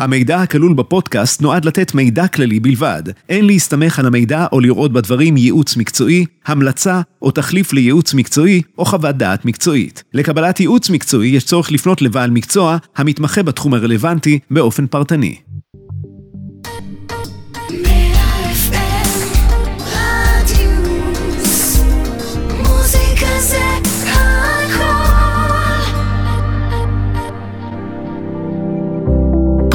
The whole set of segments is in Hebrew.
המידע הכלול בפודקאסט נועד לתת מידע כללי בלבד. אין להסתמך על המידע או לראות בדברים ייעוץ מקצועי, המלצה או תחליף לייעוץ מקצועי או חוות דעת מקצועית. לקבלת ייעוץ מקצועי יש צורך לפנות לבעל מקצוע המתמחה בתחום הרלוונטי באופן פרטני.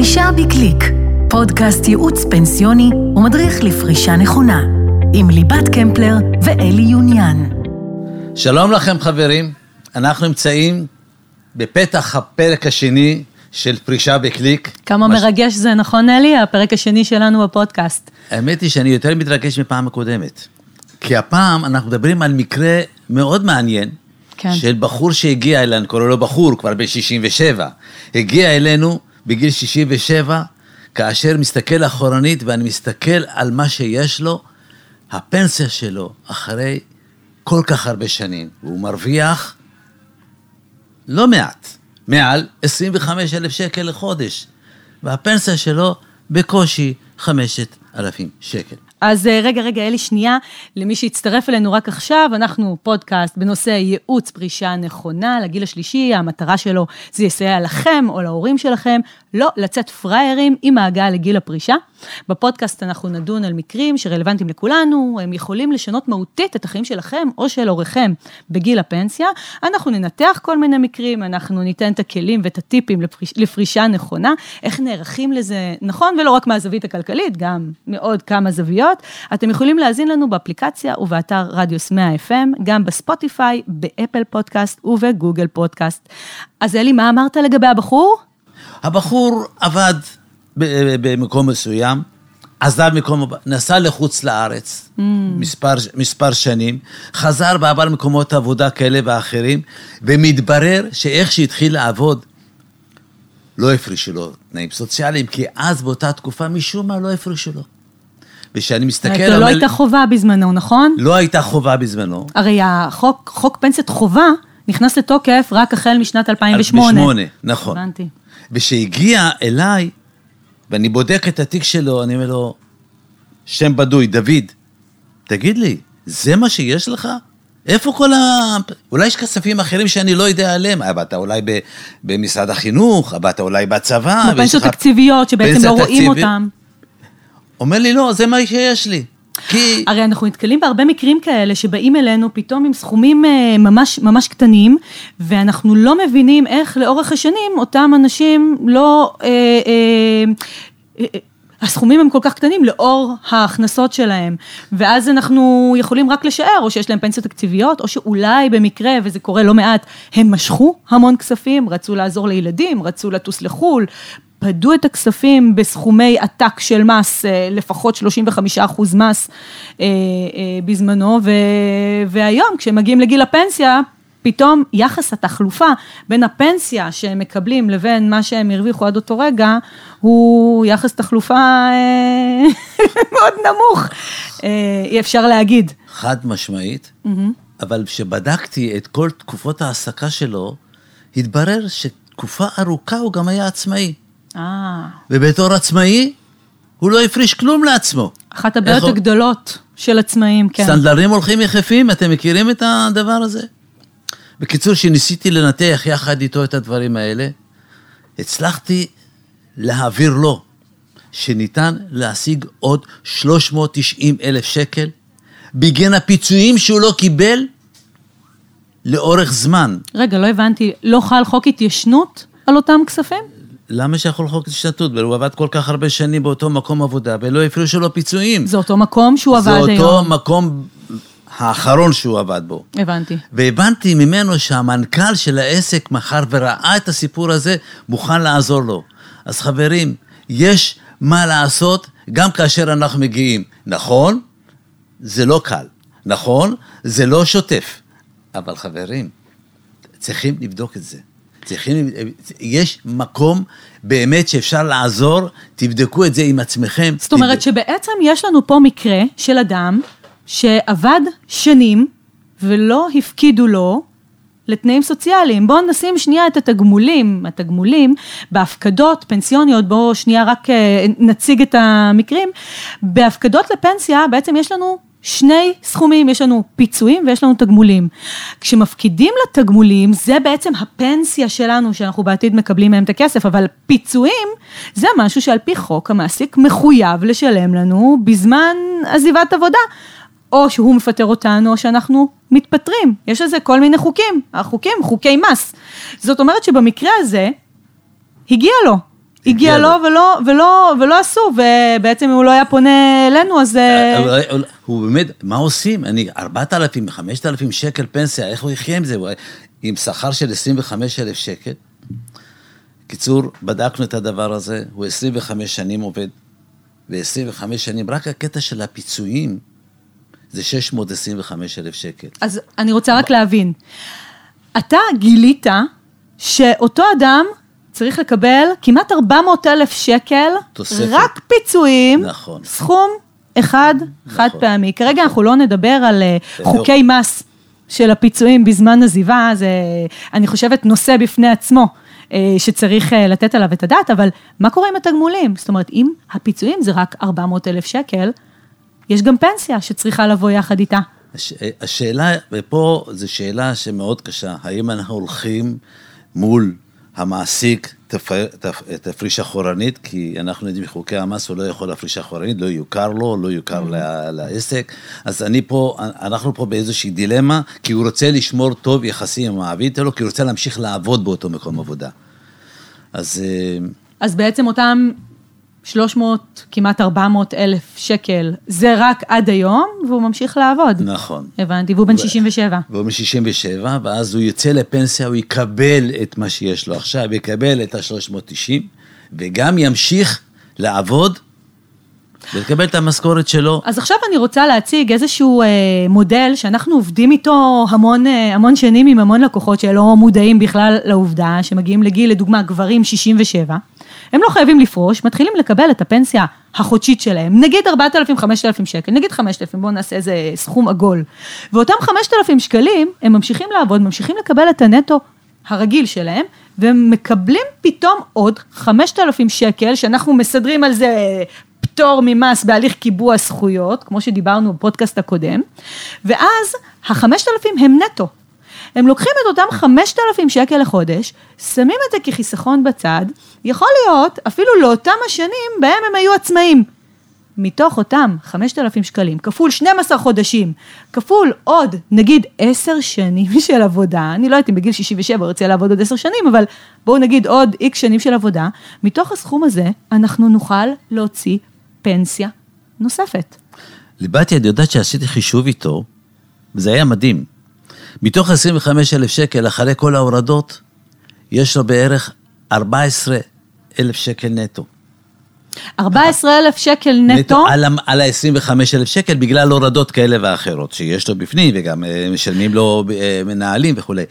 פרישה בקליק, פודקאסט ייעוץ פנסיוני ומדריך לפרישה נכונה, עם ליבת קמפלר ואלי יוניאן. שלום לכם חברים, אנחנו נמצאים בפתח הפרק השני של פרישה בקליק. כמה מש... מרגש זה, נכון אלי? הפרק השני שלנו בפודקאסט. האמת היא שאני יותר מתרגש מפעם הקודמת. כי הפעם אנחנו מדברים על מקרה מאוד מעניין, כן. של בחור שהגיע אלינו, קורא לו בחור, כבר בן 67, הגיע אלינו בגיל 67, כאשר מסתכל אחורנית ואני מסתכל על מה שיש לו, הפנסיה שלו אחרי כל כך הרבה שנים, והוא מרוויח לא מעט, מעל 25 אלף שקל לחודש, והפנסיה שלו בקושי 5,000 שקל. אז אה, רגע, רגע, אלי, שנייה, למי שהצטרף אלינו רק עכשיו, אנחנו פודקאסט בנושא ייעוץ פרישה נכונה לגיל השלישי, המטרה שלו זה יסייע לכם או להורים שלכם לא לצאת פראיירים עם ההגעה לגיל הפרישה. בפודקאסט אנחנו נדון על מקרים שרלוונטיים לכולנו, הם יכולים לשנות מהותית את החיים שלכם או של הוריכם בגיל הפנסיה. אנחנו ננתח כל מיני מקרים, אנחנו ניתן את הכלים ואת הטיפים לפריש, לפרישה נכונה, איך נערכים לזה נכון, ולא רק מהזווית הכלכלית, גם מעוד כמה זוויות. אתם יכולים להאזין לנו באפליקציה ובאתר רדיוס 100 FM, גם בספוטיפיי, באפל פודקאסט ובגוגל פודקאסט. אז אלי, מה אמרת לגבי הבחור? הבחור עבד במקום מסוים, עזב מקום, נסע לחוץ לארץ mm. מספר, מספר שנים, חזר ועבר מקומות עבודה כאלה ואחרים, ומתברר שאיך שהתחיל לעבוד, לא הפרישו לו תנאים סוציאליים, כי אז באותה תקופה משום מה לא הפרישו לו. וכשאני מסתכל... לא הייתה חובה בזמנו, נכון? לא הייתה חובה בזמנו. הרי החוק, חוק פנסיית חובה נכנס לתוקף רק החל משנת 2008. 2008, נכון. הבנתי. וכשהגיע אליי, ואני בודק את התיק שלו, אני אומר לו, שם בדוי, דוד, תגיד לי, זה מה שיש לך? איפה כל ה... אולי יש כספים אחרים שאני לא יודע עליהם. עבדת אולי ב... במשרד החינוך, עבדת אולי בצבא. בפנסיות תקציביות, שבעצם לא רואים אותם. אומר לי, לא, זה מה שיש לי. כי... הרי אנחנו נתקלים בהרבה מקרים כאלה שבאים אלינו פתאום עם סכומים אה, ממש, ממש קטנים, ואנחנו לא מבינים איך לאורך השנים אותם אנשים לא... אה, אה, אה, הסכומים הם כל כך קטנים לאור ההכנסות שלהם, ואז אנחנו יכולים רק לשער, או שיש להם פנסיות תקציביות, או שאולי במקרה, וזה קורה לא מעט, הם משכו המון כספים, רצו לעזור לילדים, רצו לטוס לחו"ל, פדו את הכספים בסכומי עתק של מס, אה, לפחות 35 אחוז מס אה, אה, בזמנו, והיום כשהם מגיעים לגיל הפנסיה, פתאום יחס התחלופה בין הפנסיה שהם מקבלים לבין מה שהם הרוויחו עד אותו רגע, הוא יחס תחלופה מאוד נמוך, אי אפשר להגיד. חד משמעית, mm-hmm. אבל כשבדקתי את כל תקופות ההעסקה שלו, התברר שתקופה ארוכה הוא גם היה עצמאי. אה. ובתור עצמאי, הוא לא הפריש כלום לעצמו. אחת הבעיות הגדולות של עצמאים, כן. סנדלרים הולכים יחפים, אתם מכירים את הדבר הזה? בקיצור, כשניסיתי לנתח יחד איתו את הדברים האלה, הצלחתי להעביר לו שניתן להשיג עוד 390 אלף שקל בגין הפיצויים שהוא לא קיבל לאורך זמן. רגע, לא הבנתי, לא חל חוק התיישנות על אותם כספים? למה שיכול חוק השתתות? הוא עבד כל כך הרבה שנים באותו מקום עבודה, ולא הפרישו לו פיצויים. זה אותו מקום שהוא עבד היום. זה אותו מקום האחרון שהוא עבד בו. הבנתי. והבנתי ממנו שהמנכ"ל של העסק, מאחר וראה את הסיפור הזה, מוכן לעזור לו. אז חברים, יש מה לעשות גם כאשר אנחנו מגיעים. נכון, זה לא קל. נכון, זה לא שוטף. אבל חברים, צריכים לבדוק את זה. צריכים, יש מקום באמת שאפשר לעזור, תבדקו את זה עם עצמכם. זאת אומרת תבד... שבעצם יש לנו פה מקרה של אדם שעבד שנים ולא הפקידו לו לתנאים סוציאליים. בואו נשים שנייה את התגמולים, התגמולים בהפקדות פנסיוניות, בואו שנייה רק אה, נציג את המקרים. בהפקדות לפנסיה בעצם יש לנו שני סכומים, יש לנו פיצויים ויש לנו תגמולים. כשמפקידים לתגמולים, זה בעצם הפנסיה שלנו, שאנחנו בעתיד מקבלים מהם את הכסף, אבל פיצויים זה משהו שעל פי חוק המעסיק מחויב לשלם לנו בזמן עזיבת עבודה. או שהוא מפטר אותנו, או שאנחנו מתפטרים. יש לזה כל מיני חוקים, החוקים, חוקי מס. זאת אומרת שבמקרה הזה, הגיע לו. הגיע לו ולא, ולא, ולא עשו, ובעצם אם הוא לא היה פונה אלינו, אז... הוא באמת, מה עושים? אני, 4,000, 5,000 שקל פנסיה, איך הוא יחיה עם זה? עם שכר של 25,000 שקל. קיצור, בדקנו את הדבר הזה, הוא 25 שנים עובד, ו-25 שנים, רק הקטע של הפיצויים, זה 625,000 שקל. אז אני רוצה רק להבין, אתה גילית שאותו אדם צריך לקבל כמעט 400 אלף שקל, תוספת. רק פיצויים, נכון. סכום אחד, נכון. חד פעמי. כרגע נכון. אנחנו לא נדבר על אה, זה חוקי מס של הפיצויים בזמן עזיבה, זה, אני חושבת, נושא בפני עצמו. אה, שצריך אה, לתת עליו את הדעת, אבל מה קורה עם התגמולים? זאת אומרת, אם הפיצויים זה רק 400 אלף שקל, יש גם פנסיה שצריכה לבוא יחד איתה. הש, השאלה, ופה זו שאלה שמאוד קשה, האם אנחנו הולכים מול המעסיק תפ- תפ- תפריש אחורנית, כי אנחנו יודעים מחוקי המס, הוא לא יכול להפריש אחורנית, לא יוכר לו, לא יוכר ל- לעסק. אז אני פה, אנחנו פה באיזושהי דילמה, כי הוא רוצה לשמור טוב יחסים עם המעביד שלו, כי הוא רוצה להמשיך לעבוד באותו מקום עבודה. אז אה, אז בעצם אותם 300, כמעט 400 אלף שקל, זה רק עד היום, והוא ממשיך לעבוד. נכון. הבנתי, והוא בן 67. והוא מ-67, ואז הוא יוצא לפנסיה, הוא יקבל את מה שיש לו עכשיו, יקבל את ה-390, וגם ימשיך לעבוד ולקבל את המשכורת שלו. אז עכשיו אני רוצה להציג איזשהו אה, מודל שאנחנו עובדים איתו המון, אה, המון שנים עם המון לקוחות שלא מודעים בכלל לעובדה, שמגיעים לגיל, לדוגמה, גברים 67, הם לא חייבים לפרוש, מתחילים לקבל את הפנסיה החודשית שלהם, נגיד 4,000, 5,000 שקל, נגיד 5,000, בואו נעשה איזה סכום עגול. ואותם 5,000 שקלים, הם ממשיכים לעבוד, ממשיכים לקבל את הנטו הרגיל שלהם, והם מקבלים פתאום עוד 5,000 שקל, שאנחנו מסדרים על זה פטור ממס בהליך קיבוע זכויות, כמו שדיברנו בפודקאסט הקודם, ואז ה-5,000 הם נטו. הם לוקחים את אותם 5,000 שקל לחודש, שמים את זה כחיסכון בצד, יכול להיות אפילו לאותם השנים בהם הם היו עצמאים. מתוך אותם 5,000 שקלים, כפול 12 חודשים, כפול עוד נגיד 10 שנים של עבודה, אני לא יודעת אם בגיל 67 רוצה לעבוד עוד 10 שנים, אבל בואו נגיד עוד איקס שנים של עבודה, מתוך הסכום הזה אנחנו נוכל להוציא פנסיה נוספת. ליבתי, את יודעת שעשיתי חישוב איתו, וזה היה מדהים. מתוך 25,000 שקל, אחרי כל ההורדות, יש לו בערך 14,000 שקל נטו. 14,000 שקל נטו, על, ה- על ה-25,000 שקל בגלל הורדות כאלה ואחרות שיש לו בפנים, וגם אה, משלמים לו אה, מנהלים וכולי.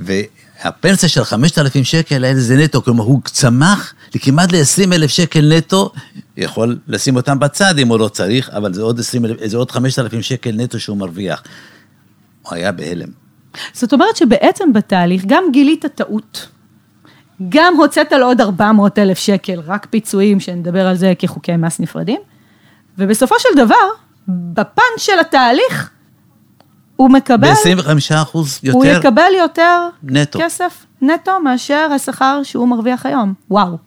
והפנסיה של 5,000 שקל האלה זה נטו, כלומר הוא צמח לכמעט ל-20,000 שקל נטו, יכול לשים אותם בצד אם הוא לא צריך, אבל זה עוד, 20, זה עוד 5,000 שקל נטו שהוא מרוויח. הוא היה בהלם. זאת אומרת שבעצם בתהליך גם גילית טעות, גם הוצאת לו עוד 400 אלף שקל, רק פיצויים, שנדבר על זה כחוקי מס נפרדים, ובסופו של דבר, בפן של התהליך, הוא מקבל, ב-25 אחוז הוא יותר יקבל יותר נטו. כסף נטו מאשר השכר שהוא מרוויח היום. וואו.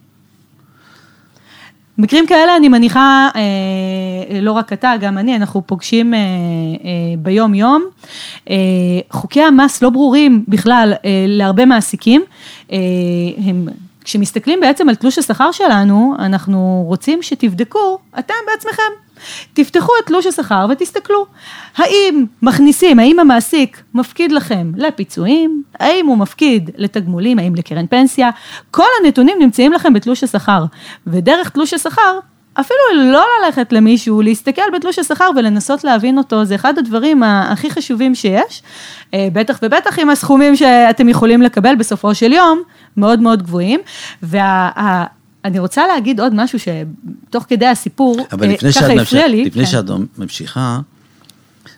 מקרים כאלה אני מניחה, אה, לא רק אתה, גם אני, אנחנו פוגשים אה, אה, ביום יום. חוקי המס לא ברורים בכלל להרבה מעסיקים. הם, כשמסתכלים בעצם על תלוש השכר שלנו, אנחנו רוצים שתבדקו, אתם בעצמכם, תפתחו את תלוש השכר ותסתכלו, האם מכניסים, האם המעסיק מפקיד לכם לפיצויים, האם הוא מפקיד לתגמולים, האם לקרן פנסיה, כל הנתונים נמצאים לכם בתלוש השכר, ודרך תלוש השכר, אפילו לא ללכת למישהו, להסתכל בתלוש השכר ולנסות להבין אותו, זה אחד הדברים הכי חשובים שיש, אה, בטח ובטח עם הסכומים שאתם יכולים לקבל בסופו של יום, מאוד מאוד גבוהים, וה... אני רוצה להגיד עוד משהו שתוך כדי הסיפור, אה, ככה הפריע לי. לפני כן. שאת ממשיכה,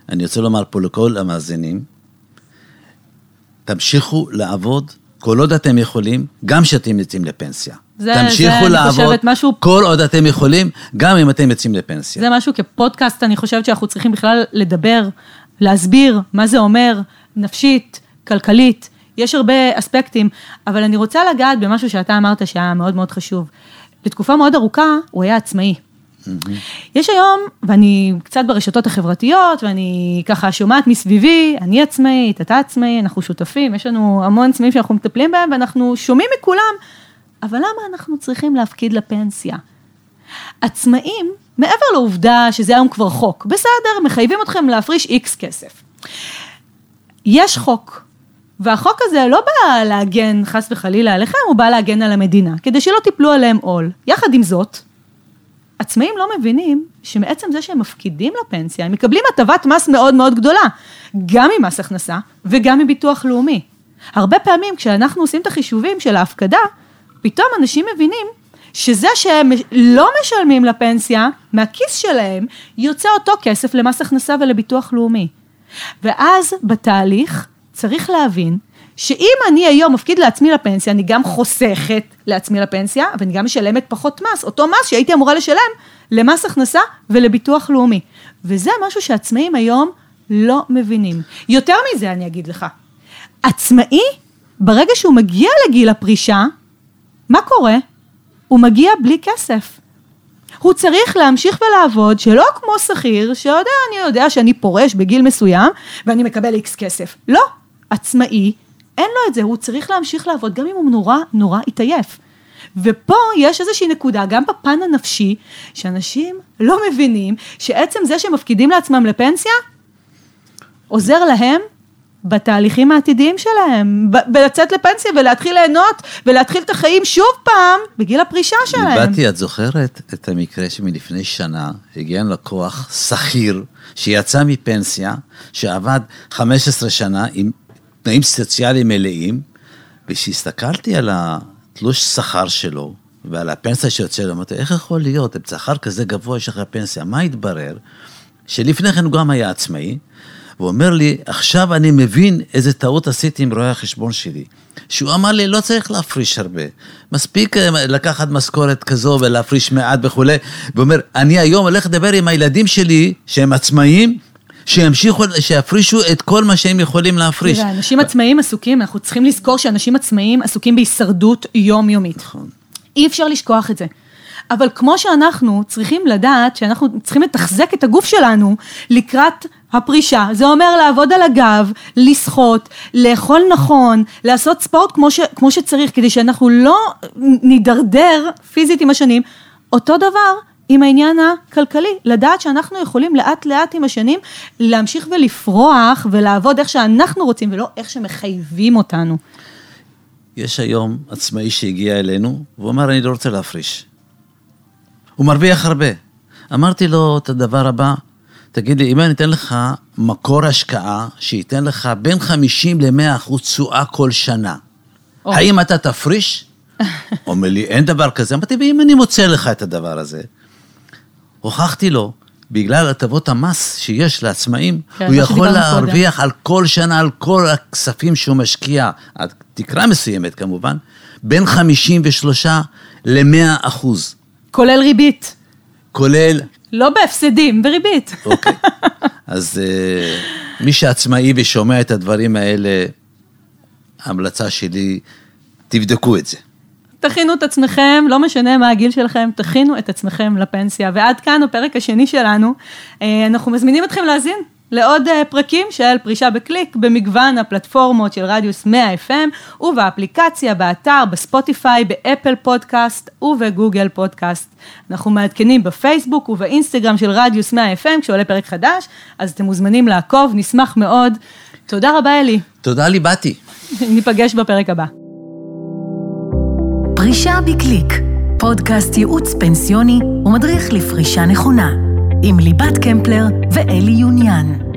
אני רוצה לומר פה לכל המאזינים, תמשיכו לעבוד כל עוד אתם יכולים, גם כשאתם יוצאים לפנסיה. זה- תמשיכו זה, לעבוד חושבת, משהו- כל עוד אתם יכולים, גם אם אתם יוצאים לפנסיה. זה משהו כפודקאסט, אני חושבת שאנחנו צריכים בכלל לדבר, להסביר מה זה אומר, נפשית, כלכלית, יש הרבה אספקטים, אבל אני רוצה לגעת במשהו שאתה אמרת שהיה מאוד מאוד חשוב. לתקופה מאוד ארוכה הוא היה עצמאי. יש היום, ואני קצת ברשתות החברתיות, ואני ככה שומעת מסביבי, אני עצמאית, אתה עצמאי, אנחנו שותפים, יש לנו המון עצמאים שאנחנו מטפלים בהם, ואנחנו שומעים מכולם, אבל למה אנחנו צריכים להפקיד לפנסיה? עצמאים, מעבר לעובדה שזה היום כבר חוק, בסדר, מחייבים אתכם להפריש איקס כסף. יש חוק, והחוק הזה לא בא להגן חס וחלילה עליכם, הוא בא להגן על המדינה, כדי שלא תיפלו עליהם עול. יחד עם זאת, עצמאים לא מבינים שמעצם זה שהם מפקידים לפנסיה, הם מקבלים הטבת מס מאוד מאוד גדולה, גם ממס הכנסה וגם מביטוח לאומי. הרבה פעמים כשאנחנו עושים את החישובים של ההפקדה, פתאום אנשים מבינים שזה שהם לא משלמים לפנסיה, מהכיס שלהם יוצא אותו כסף למס הכנסה ולביטוח לאומי. ואז בתהליך צריך להבין שאם אני היום מפקיד לעצמי לפנסיה, אני גם חוסכת לעצמי לפנסיה, ואני גם משלמת פחות מס, אותו מס שהייתי אמורה לשלם למס הכנסה ולביטוח לאומי. וזה משהו שעצמאים היום לא מבינים. יותר מזה אני אגיד לך, עצמאי, ברגע שהוא מגיע לגיל הפרישה, מה קורה? הוא מגיע בלי כסף. הוא צריך להמשיך ולעבוד, שלא כמו שכיר, שיודע, אני יודע שאני פורש בגיל מסוים, ואני מקבל איקס כסף. לא, עצמאי, אין לו את זה, הוא צריך להמשיך לעבוד, גם אם הוא נורא נורא התעייף. ופה יש איזושהי נקודה, גם בפן הנפשי, שאנשים לא מבינים שעצם זה שהם מפקידים לעצמם לפנסיה, עוזר להם בתהליכים העתידיים שלהם, בלצאת לפנסיה ולהתחיל ליהנות ולהתחיל את החיים שוב פעם בגיל הפרישה שלהם. באתי, את זוכרת את המקרה שמלפני שנה הגיע לקוח שכיר שיצא מפנסיה, שעבד 15 שנה עם תנאים סוציאליים מלאים, וכשהסתכלתי על התלוש שכר שלו ועל הפנסיה שיוצא לו, אמרתי, איך יכול להיות, עם שכר כזה גבוה יש לך פנסיה? מה התברר? שלפני כן הוא גם היה עצמאי, והוא אומר לי, עכשיו אני מבין איזה טעות עשיתי עם רואה החשבון שלי. שהוא אמר לי, לא צריך להפריש הרבה. מספיק אה, לקחת משכורת כזו ולהפריש מעט וכולי. והוא אומר, אני היום הולך לדבר עם הילדים שלי, שהם עצמאים, שימשיכו, שיפרישו את כל מה שהם יכולים להפריש. תראה, אנשים עצמאים עסוקים, אנחנו צריכים לזכור שאנשים עצמאים עסוקים בהישרדות יומיומית. נכון. אי אפשר לשכוח את זה. אבל כמו שאנחנו צריכים לדעת שאנחנו צריכים לתחזק את הגוף שלנו לקראת הפרישה, זה אומר לעבוד על הגב, לשחות, לאכול נכון, לעשות ספורט כמו, ש, כמו שצריך, כדי שאנחנו לא נידרדר פיזית עם השנים. אותו דבר עם העניין הכלכלי, לדעת שאנחנו יכולים לאט לאט עם השנים להמשיך ולפרוח ולעבוד איך שאנחנו רוצים ולא איך שמחייבים אותנו. יש היום עצמאי שהגיע אלינו, והוא אמר, אני לא רוצה להפריש. הוא מרוויח הרבה. אמרתי לו את הדבר הבא, תגיד לי, אם אני אתן לך מקור השקעה שייתן לך בין 50 ל-100 אחוז תשואה כל שנה, או. האם אתה תפריש? אומר לי, אין דבר כזה. אמרתי, ואם אני מוצא לך את הדבר הזה? הוכחתי לו, בגלל הטבות המס שיש לעצמאים, כן, הוא יכול שדיברנו קודם. להרוויח על כל שנה, על כל הכספים שהוא משקיע, עד תקרה מסוימת כמובן, בין 53 ל-100 אחוז, כולל ריבית, כולל לא בהפסדים, בריבית. אוקיי. אז אה, מי שעצמאי ושומע את הדברים האלה, ההמלצה שלי, תבדקו את זה. תכינו את עצמכם, לא משנה מה הגיל שלכם, תכינו את עצמכם לפנסיה. ועד כאן הפרק השני שלנו. אה, אנחנו מזמינים אתכם להאזין לעוד אה, פרקים של פרישה בקליק במגוון הפלטפורמות של רדיוס 100 FM ובאפליקציה, באתר, בספוטיפיי, באפל פודקאסט ובגוגל פודקאסט. אנחנו מעדכנים בפייסבוק ובאינסטגרם של רדיוס 100 FM כשעולה פרק חדש, אז אתם מוזמנים לעקוב, נשמח מאוד. תודה רבה אלי, תודה לי, באתי. ניפגש בפרק הבא. פרישה בקליק, פודקאסט ייעוץ פנסיוני ומדריך לפרישה נכונה, עם ליבת קמפלר ואלי יוניאן.